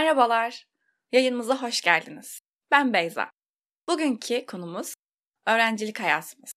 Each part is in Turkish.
Merhabalar, yayınımıza hoş geldiniz. Ben Beyza. Bugünkü konumuz öğrencilik hayatımız.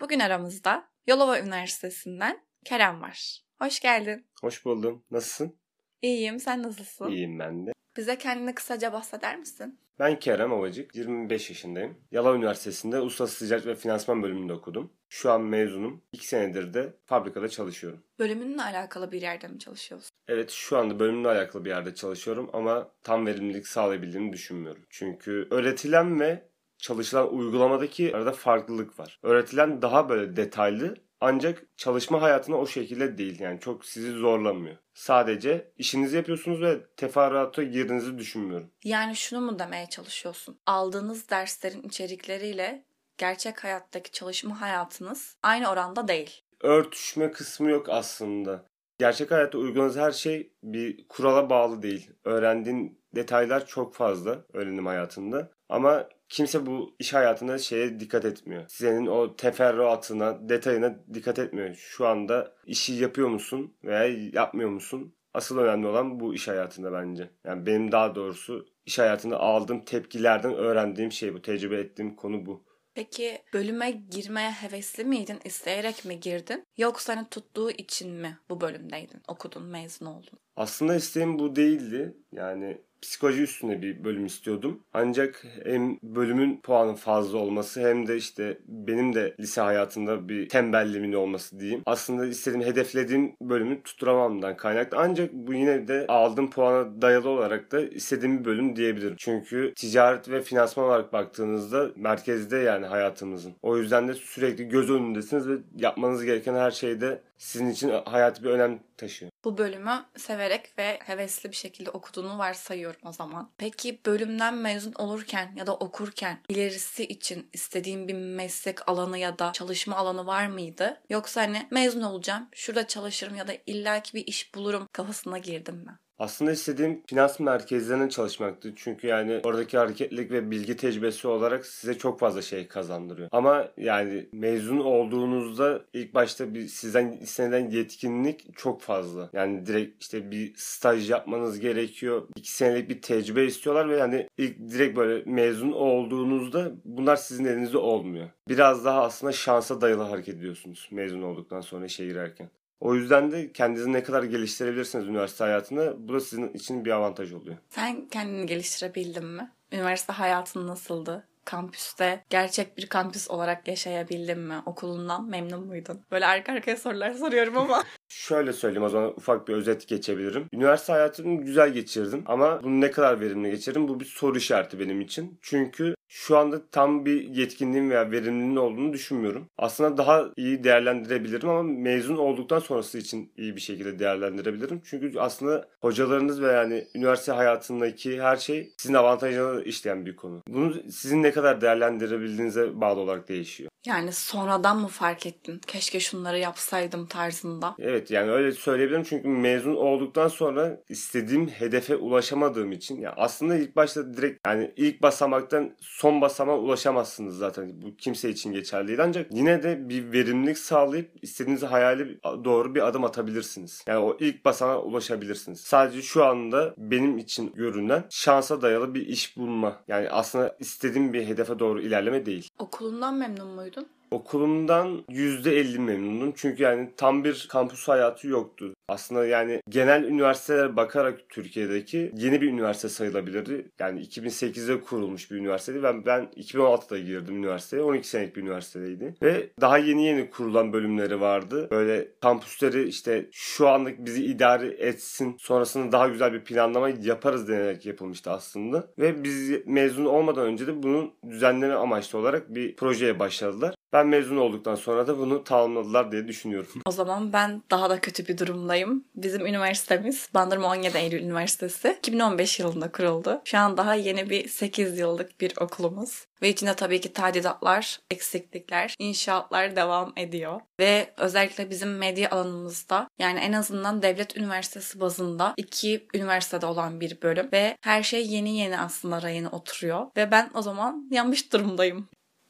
Bugün aramızda Yolova Üniversitesi'nden Kerem var. Hoş geldin. Hoş buldum. Nasılsın? İyiyim, sen nasılsın? İyiyim ben de. Bize kendini kısaca bahseder misin? Ben Kerem Ovacık, 25 yaşındayım. Yalova Üniversitesi'nde Uluslararası Ticaret ve Finansman bölümünde okudum. Şu an mezunum. 2 senedir de fabrikada çalışıyorum. Bölümünle alakalı bir yerde mi çalışıyorsun? Evet şu anda bölümle alakalı bir yerde çalışıyorum ama tam verimlilik sağlayabildiğimi düşünmüyorum. Çünkü öğretilen ve çalışılan uygulamadaki arada farklılık var. Öğretilen daha böyle detaylı ancak çalışma hayatına o şekilde değil. Yani çok sizi zorlamıyor. Sadece işinizi yapıyorsunuz ve teferruata girdiğinizi düşünmüyorum. Yani şunu mu demeye çalışıyorsun? Aldığınız derslerin içerikleriyle gerçek hayattaki çalışma hayatınız aynı oranda değil. Örtüşme kısmı yok aslında. Gerçek hayatta uyguladığınız her şey bir kurala bağlı değil. Öğrendiğin detaylar çok fazla öğrenim hayatında. Ama kimse bu iş hayatında şeye dikkat etmiyor. Senin o teferruatına, detayına dikkat etmiyor. Şu anda işi yapıyor musun veya yapmıyor musun? Asıl önemli olan bu iş hayatında bence. Yani benim daha doğrusu iş hayatında aldığım tepkilerden öğrendiğim şey bu. Tecrübe ettiğim konu bu. Peki bölüme girmeye hevesli miydin? İsteyerek mi girdin? Yoksa hani tuttuğu için mi bu bölümdeydin? Okudun, mezun oldun? Aslında isteğim bu değildi. Yani psikoloji üstüne bir bölüm istiyordum. Ancak hem bölümün puanı fazla olması hem de işte benim de lise hayatında bir tembelliğimin olması diyeyim. Aslında istediğim, hedeflediğim bölümü tutturamamdan kaynaklı. Ancak bu yine de aldığım puana dayalı olarak da istediğim bir bölüm diyebilirim. Çünkü ticaret ve finansman olarak baktığınızda merkezde yani hayatımızın. O yüzden de sürekli göz önündesiniz ve yapmanız gereken her şeyde sizin için hayati bir önem taşıyor. Bu bölümü severek ve hevesli bir şekilde okuduğunu varsayıyorum o zaman. Peki bölümden mezun olurken ya da okurken ilerisi için istediğin bir meslek alanı ya da çalışma alanı var mıydı? Yoksa hani mezun olacağım, şurada çalışırım ya da illaki bir iş bulurum kafasına girdim mi? Aslında istediğim finans merkezlerine çalışmaktı. Çünkü yani oradaki hareketlilik ve bilgi tecrübesi olarak size çok fazla şey kazandırıyor. Ama yani mezun olduğunuzda ilk başta bir sizden istenilen yetkinlik çok fazla. Yani direkt işte bir staj yapmanız gerekiyor. iki senelik bir tecrübe istiyorlar ve yani ilk direkt böyle mezun olduğunuzda bunlar sizin elinizde olmuyor. Biraz daha aslında şansa dayalı hareket ediyorsunuz mezun olduktan sonra işe girerken. O yüzden de kendinizi ne kadar geliştirebilirsiniz üniversite hayatında bu da sizin için bir avantaj oluyor. Sen kendini geliştirebildin mi? Üniversite hayatın nasıldı? Kampüste gerçek bir kampüs olarak yaşayabildin mi? Okulundan memnun muydun? Böyle arka arkaya sorular soruyorum ama. Şöyle söyleyeyim o zaman ufak bir özet geçebilirim. Üniversite hayatımı güzel geçirdim ama bunu ne kadar verimli geçirdim bu bir soru işareti benim için. Çünkü şu anda tam bir yetkinliğim veya verimliliğin olduğunu düşünmüyorum. Aslında daha iyi değerlendirebilirim ama mezun olduktan sonrası için iyi bir şekilde değerlendirebilirim. Çünkü aslında hocalarınız ve yani üniversite hayatındaki her şey sizin avantajına işleyen bir konu. Bunu sizin ne kadar değerlendirebildiğinize bağlı olarak değişiyor. Yani sonradan mı fark ettin? Keşke şunları yapsaydım tarzında. Evet yani öyle söyleyebilirim çünkü mezun olduktan sonra istediğim hedefe ulaşamadığım için ya aslında ilk başta direkt yani ilk basamaktan son basamağa ulaşamazsınız zaten. Bu kimse için geçerli değil ancak yine de bir verimlilik sağlayıp istediğiniz hayali doğru bir adım atabilirsiniz. Yani o ilk basamağa ulaşabilirsiniz. Sadece şu anda benim için görünen şansa dayalı bir iş bulma. Yani aslında istediğim bir hedefe doğru ilerleme değil. Okulundan memnun muydun? Okulumdan %50 memnunum. Çünkü yani tam bir kampüs hayatı yoktu. Aslında yani genel üniversitelere bakarak Türkiye'deki yeni bir üniversite sayılabilirdi. Yani 2008'de kurulmuş bir üniversiteydi. Ben, ben 2016'da girdim üniversiteye. 12 senelik bir üniversiteydi. Ve daha yeni yeni kurulan bölümleri vardı. Böyle kampüsleri işte şu anlık bizi idare etsin. Sonrasında daha güzel bir planlama yaparız denerek yapılmıştı aslında. Ve biz mezun olmadan önce de bunun düzenleme amaçlı olarak bir projeye başladılar. Ben mezun olduktan sonra da bunu tamamladılar diye düşünüyorum. O zaman ben daha da kötü bir durumdayım. Bizim üniversitemiz Bandırma 17 Eylül Üniversitesi 2015 yılında kuruldu. Şu an daha yeni bir 8 yıllık bir okulumuz. Ve içinde tabii ki tadilatlar, eksiklikler, inşaatlar devam ediyor. Ve özellikle bizim medya alanımızda yani en azından devlet üniversitesi bazında iki üniversitede olan bir bölüm. Ve her şey yeni yeni aslında rayına oturuyor. Ve ben o zaman yanlış durumdayım.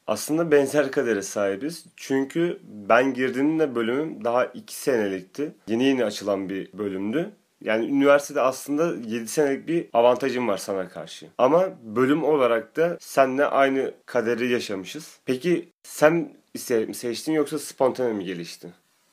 Aslında benzer kadere sahibiz. Çünkü ben girdiğimde bölümüm daha 2 senelikti. Yeni yeni açılan bir bölümdü. Yani üniversitede aslında 7 senelik bir avantajım var sana karşı. Ama bölüm olarak da seninle aynı kaderi yaşamışız. Peki sen isteyerek mi seçtin yoksa spontane mi gelişti?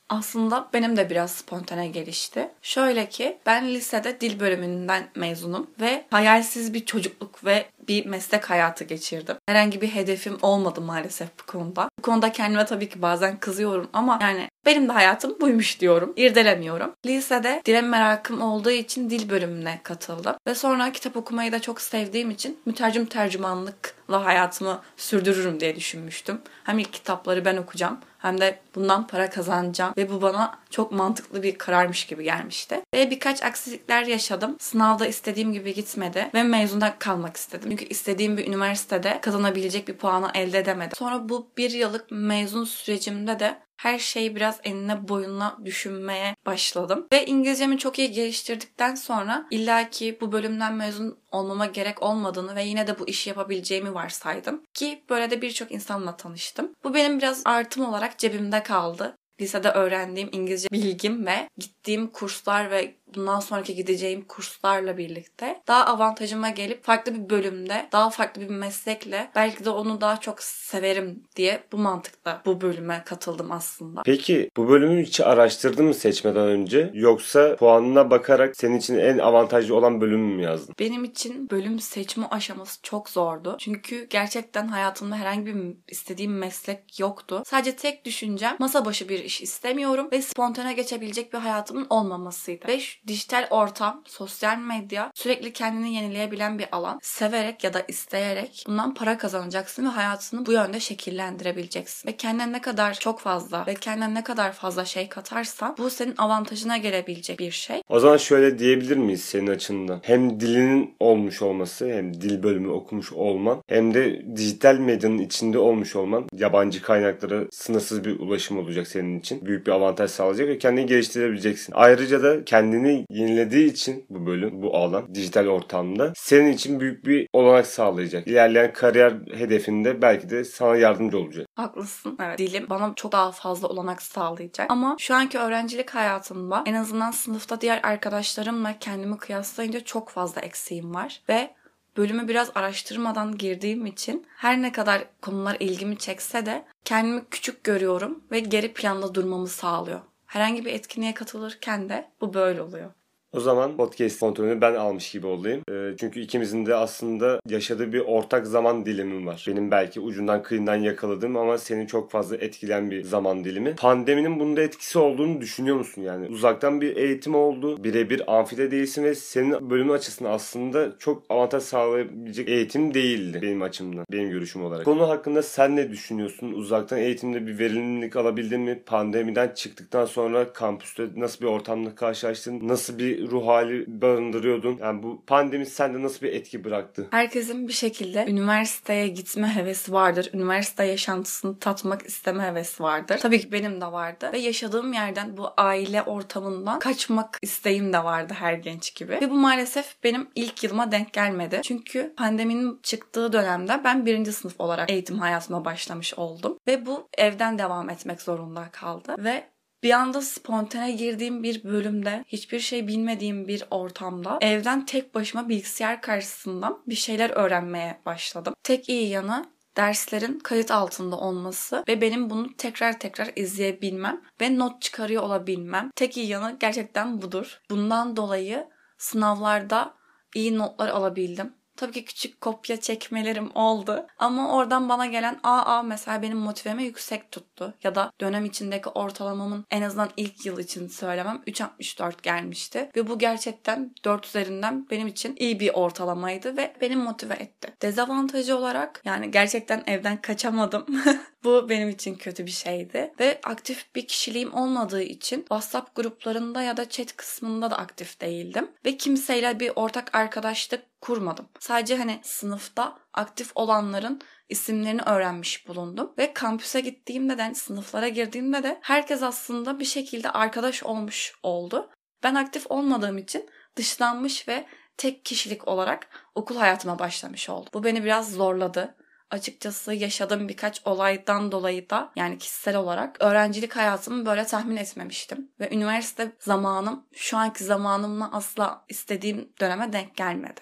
Aslında benim de biraz spontane gelişti. Şöyle ki ben lisede dil bölümünden mezunum ve hayalsiz bir çocukluk ve bir meslek hayatı geçirdim. Herhangi bir hedefim olmadı maalesef bu konuda. Bu konuda kendime tabii ki bazen kızıyorum ama yani benim de hayatım buymuş diyorum. İrdelemiyorum. Lisede dile merakım olduğu için dil bölümüne katıldım. Ve sonra kitap okumayı da çok sevdiğim için mütercim tercümanlıkla hayatımı sürdürürüm diye düşünmüştüm. Hem ilk kitapları ben okuyacağım hem de bundan para kazanacağım ve bu bana çok mantıklı bir kararmış gibi gelmişti. Ve birkaç aksilikler yaşadım. Sınavda istediğim gibi gitmedi ve mezunda kalmak istedim. Çünkü istediğim bir üniversitede kazanabilecek bir puanı elde edemedim. Sonra bu bir yıllık mezun sürecimde de her şeyi biraz enine boyuna düşünmeye başladım. Ve İngilizcemi çok iyi geliştirdikten sonra illaki bu bölümden mezun olmama gerek olmadığını ve yine de bu işi yapabileceğimi varsaydım. Ki böyle de birçok insanla tanıştım. Bu benim biraz artım olarak cebimde kaldı lisede öğrendiğim İngilizce bilgim ve gittiğim kurslar ve bundan sonraki gideceğim kurslarla birlikte daha avantajıma gelip farklı bir bölümde, daha farklı bir meslekle belki de onu daha çok severim diye bu mantıkla bu bölüme katıldım aslında. Peki bu bölümü hiç araştırdın mı seçmeden önce yoksa puanına bakarak senin için en avantajlı olan bölümü mü yazdın? Benim için bölüm seçme aşaması çok zordu. Çünkü gerçekten hayatımda herhangi bir istediğim meslek yoktu. Sadece tek düşüncem masa başı bir iş istemiyorum ve spontane geçebilecek bir hayatımın olmamasıydı. Ve dijital ortam, sosyal medya sürekli kendini yenileyebilen bir alan. Severek ya da isteyerek bundan para kazanacaksın ve hayatını bu yönde şekillendirebileceksin. Ve kendine ne kadar çok fazla ve kendine ne kadar fazla şey katarsan bu senin avantajına gelebilecek bir şey. O zaman şöyle diyebilir miyiz senin açından? Hem dilinin olmuş olması hem dil bölümü okumuş olman hem de dijital medyanın içinde olmuş olman yabancı kaynaklara sınırsız bir ulaşım olacak senin için. Büyük bir avantaj sağlayacak ve kendini geliştirebileceksin. Ayrıca da kendini yenilediği için bu bölüm, bu alan dijital ortamda senin için büyük bir olanak sağlayacak. İlerleyen kariyer hedefinde belki de sana yardımcı olacak. Haklısın. Evet. Dilim bana çok daha fazla olanak sağlayacak. Ama şu anki öğrencilik hayatımda en azından sınıfta diğer arkadaşlarımla kendimi kıyaslayınca çok fazla eksiğim var. Ve bölümü biraz araştırmadan girdiğim için her ne kadar konular ilgimi çekse de kendimi küçük görüyorum ve geri planda durmamı sağlıyor. Herhangi bir etkinliğe katılırken de bu böyle oluyor. O zaman podcast kontrolünü ben almış gibi olayım. E, çünkü ikimizin de aslında yaşadığı bir ortak zaman dilimi var. Benim belki ucundan kıyından yakaladığım ama seni çok fazla etkilen bir zaman dilimi. Pandeminin bunda etkisi olduğunu düşünüyor musun? Yani uzaktan bir eğitim oldu. Birebir amfide değilsin ve senin bölümün açısından aslında çok avantaj sağlayabilecek eğitim değildi benim açımdan. Benim görüşüm olarak. Konu hakkında sen ne düşünüyorsun? Uzaktan eğitimde bir verimlilik alabildin mi? Pandemiden çıktıktan sonra kampüste nasıl bir ortamla karşılaştın? Nasıl bir ruh hali barındırıyordun. Yani bu pandemi sende nasıl bir etki bıraktı? Herkesin bir şekilde üniversiteye gitme hevesi vardır. Üniversite yaşantısını tatmak isteme hevesi vardır. Tabii ki benim de vardı. Ve yaşadığım yerden bu aile ortamından kaçmak isteğim de vardı her genç gibi. Ve bu maalesef benim ilk yılıma denk gelmedi. Çünkü pandeminin çıktığı dönemde ben birinci sınıf olarak eğitim hayatıma başlamış oldum. Ve bu evden devam etmek zorunda kaldı. Ve bir anda spontane girdiğim bir bölümde, hiçbir şey bilmediğim bir ortamda evden tek başıma bilgisayar karşısından bir şeyler öğrenmeye başladım. Tek iyi yanı derslerin kayıt altında olması ve benim bunu tekrar tekrar izleyebilmem ve not çıkarıyor olabilmem. Tek iyi yanı gerçekten budur. Bundan dolayı sınavlarda iyi notlar alabildim. Tabii ki küçük kopya çekmelerim oldu. Ama oradan bana gelen AA mesela benim motivemi yüksek tuttu. Ya da dönem içindeki ortalamamın en azından ilk yıl için söylemem 3.64 gelmişti. Ve bu gerçekten 4 üzerinden benim için iyi bir ortalamaydı ve beni motive etti. Dezavantajı olarak yani gerçekten evden kaçamadım. Bu benim için kötü bir şeydi. Ve aktif bir kişiliğim olmadığı için WhatsApp gruplarında ya da chat kısmında da aktif değildim. Ve kimseyle bir ortak arkadaşlık kurmadım. Sadece hani sınıfta aktif olanların isimlerini öğrenmiş bulundum. Ve kampüse gittiğimde de sınıflara girdiğimde de herkes aslında bir şekilde arkadaş olmuş oldu. Ben aktif olmadığım için dışlanmış ve tek kişilik olarak okul hayatıma başlamış oldum. Bu beni biraz zorladı açıkçası yaşadığım birkaç olaydan dolayı da yani kişisel olarak öğrencilik hayatımı böyle tahmin etmemiştim. Ve üniversite zamanım şu anki zamanımla asla istediğim döneme denk gelmedi.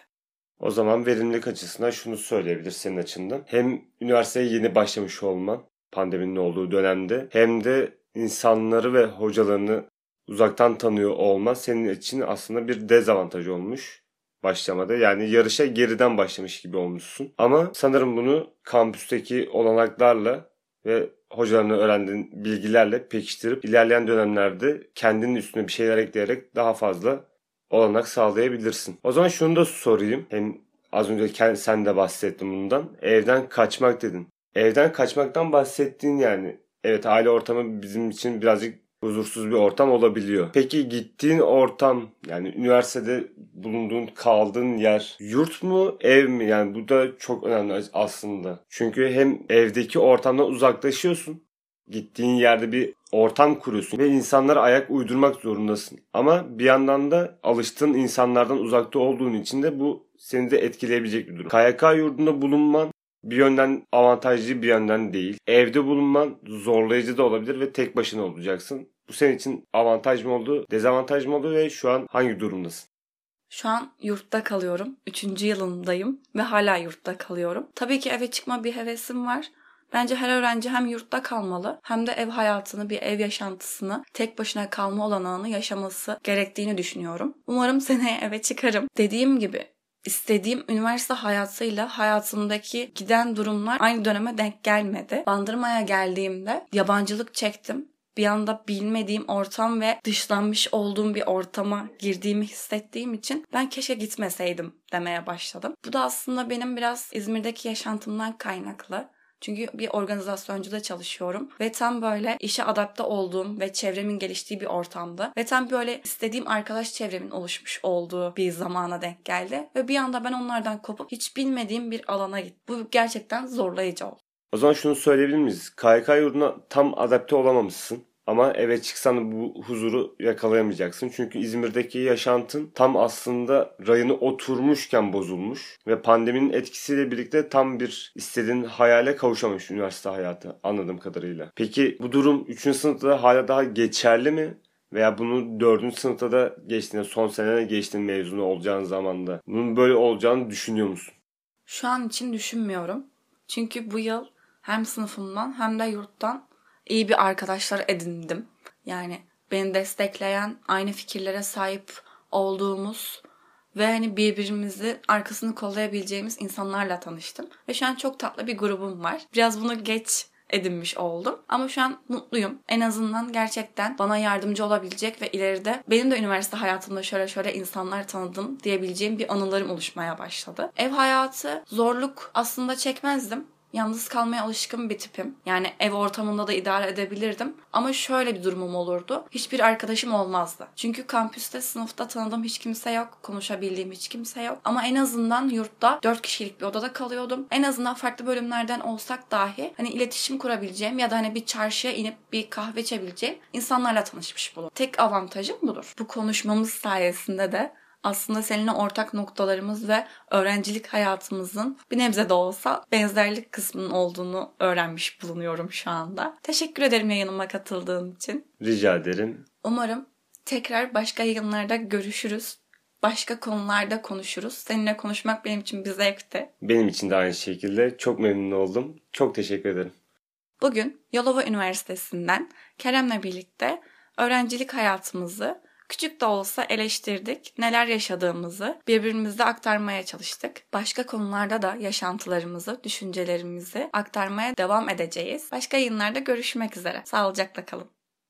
O zaman verimlilik açısından şunu söyleyebilir senin açından. Hem üniversiteye yeni başlamış olman pandeminin olduğu dönemde hem de insanları ve hocalarını uzaktan tanıyor olman senin için aslında bir dezavantaj olmuş başlamada. Yani yarışa geriden başlamış gibi olmuşsun. Ama sanırım bunu kampüsteki olanaklarla ve hocalarını öğrendiğin bilgilerle pekiştirip ilerleyen dönemlerde kendinin üstüne bir şeyler ekleyerek daha fazla olanak sağlayabilirsin. O zaman şunu da sorayım. Hem az önce sen de bahsettin bundan. Evden kaçmak dedin. Evden kaçmaktan bahsettiğin yani. Evet aile ortamı bizim için birazcık huzursuz bir ortam olabiliyor. Peki gittiğin ortam yani üniversitede bulunduğun kaldığın yer yurt mu ev mi? Yani bu da çok önemli aslında. Çünkü hem evdeki ortamdan uzaklaşıyorsun. Gittiğin yerde bir ortam kuruyorsun ve insanlara ayak uydurmak zorundasın. Ama bir yandan da alıştığın insanlardan uzakta olduğun için de bu seni de etkileyebilecek bir durum. KYK yurdunda bulunman bir yönden avantajlı bir yönden değil. Evde bulunman zorlayıcı da olabilir ve tek başına olacaksın. Bu senin için avantaj mı oldu, dezavantaj mı oldu ve şu an hangi durumdasın? Şu an yurtta kalıyorum. Üçüncü yılındayım ve hala yurtta kalıyorum. Tabii ki eve çıkma bir hevesim var. Bence her öğrenci hem yurtta kalmalı hem de ev hayatını, bir ev yaşantısını, tek başına kalma olanağını yaşaması gerektiğini düşünüyorum. Umarım seneye eve çıkarım. Dediğim gibi istediğim üniversite hayatıyla hayatımdaki giden durumlar aynı döneme denk gelmedi. Bandırmaya geldiğimde yabancılık çektim bir anda bilmediğim ortam ve dışlanmış olduğum bir ortama girdiğimi hissettiğim için ben keşke gitmeseydim demeye başladım. Bu da aslında benim biraz İzmir'deki yaşantımdan kaynaklı. Çünkü bir organizasyoncuda çalışıyorum ve tam böyle işe adapte olduğum ve çevremin geliştiği bir ortamda ve tam böyle istediğim arkadaş çevremin oluşmuş olduğu bir zamana denk geldi ve bir anda ben onlardan kopup hiç bilmediğim bir alana gittim. Bu gerçekten zorlayıcı oldu. O zaman şunu söyleyebilir miyiz? KYK yurduna tam adapte olamamışsın. Ama eve çıksan bu huzuru yakalayamayacaksın. Çünkü İzmir'deki yaşantın tam aslında rayını oturmuşken bozulmuş. Ve pandeminin etkisiyle birlikte tam bir istediğin hayale kavuşamamış üniversite hayatı anladığım kadarıyla. Peki bu durum 3. sınıfta hala daha geçerli mi? Veya bunu 4. sınıfta da geçtiğinde son senene geçtiğin mezunu olacağın zamanda bunun böyle olacağını düşünüyor musun? Şu an için düşünmüyorum. Çünkü bu yıl hem sınıfımdan hem de yurttan iyi bir arkadaşlar edindim. Yani beni destekleyen, aynı fikirlere sahip olduğumuz ve hani birbirimizi arkasını kollayabileceğimiz insanlarla tanıştım. Ve şu an çok tatlı bir grubum var. Biraz bunu geç edinmiş oldum. Ama şu an mutluyum. En azından gerçekten bana yardımcı olabilecek ve ileride benim de üniversite hayatımda şöyle şöyle insanlar tanıdım diyebileceğim bir anılarım oluşmaya başladı. Ev hayatı zorluk aslında çekmezdim yalnız kalmaya alışkın bir tipim. Yani ev ortamında da idare edebilirdim. Ama şöyle bir durumum olurdu. Hiçbir arkadaşım olmazdı. Çünkü kampüste, sınıfta tanıdığım hiç kimse yok. Konuşabildiğim hiç kimse yok. Ama en azından yurtta 4 kişilik bir odada kalıyordum. En azından farklı bölümlerden olsak dahi hani iletişim kurabileceğim ya da hani bir çarşıya inip bir kahve içebileceğim insanlarla tanışmış bulundum. Tek avantajım budur. Bu konuşmamız sayesinde de aslında seninle ortak noktalarımız ve öğrencilik hayatımızın bir nebze de olsa benzerlik kısmının olduğunu öğrenmiş bulunuyorum şu anda. Teşekkür ederim yayınıma katıldığın için. Rica ederim. Umarım tekrar başka yayınlarda görüşürüz. Başka konularda konuşuruz. Seninle konuşmak benim için bir zevkti. Benim için de aynı şekilde. Çok memnun oldum. Çok teşekkür ederim. Bugün Yalova Üniversitesi'nden Kerem'le birlikte öğrencilik hayatımızı Küçük de olsa eleştirdik, neler yaşadığımızı birbirimizle aktarmaya çalıştık. Başka konularda da yaşantılarımızı, düşüncelerimizi aktarmaya devam edeceğiz. Başka yayınlarda görüşmek üzere. Sağlıcakla kalın.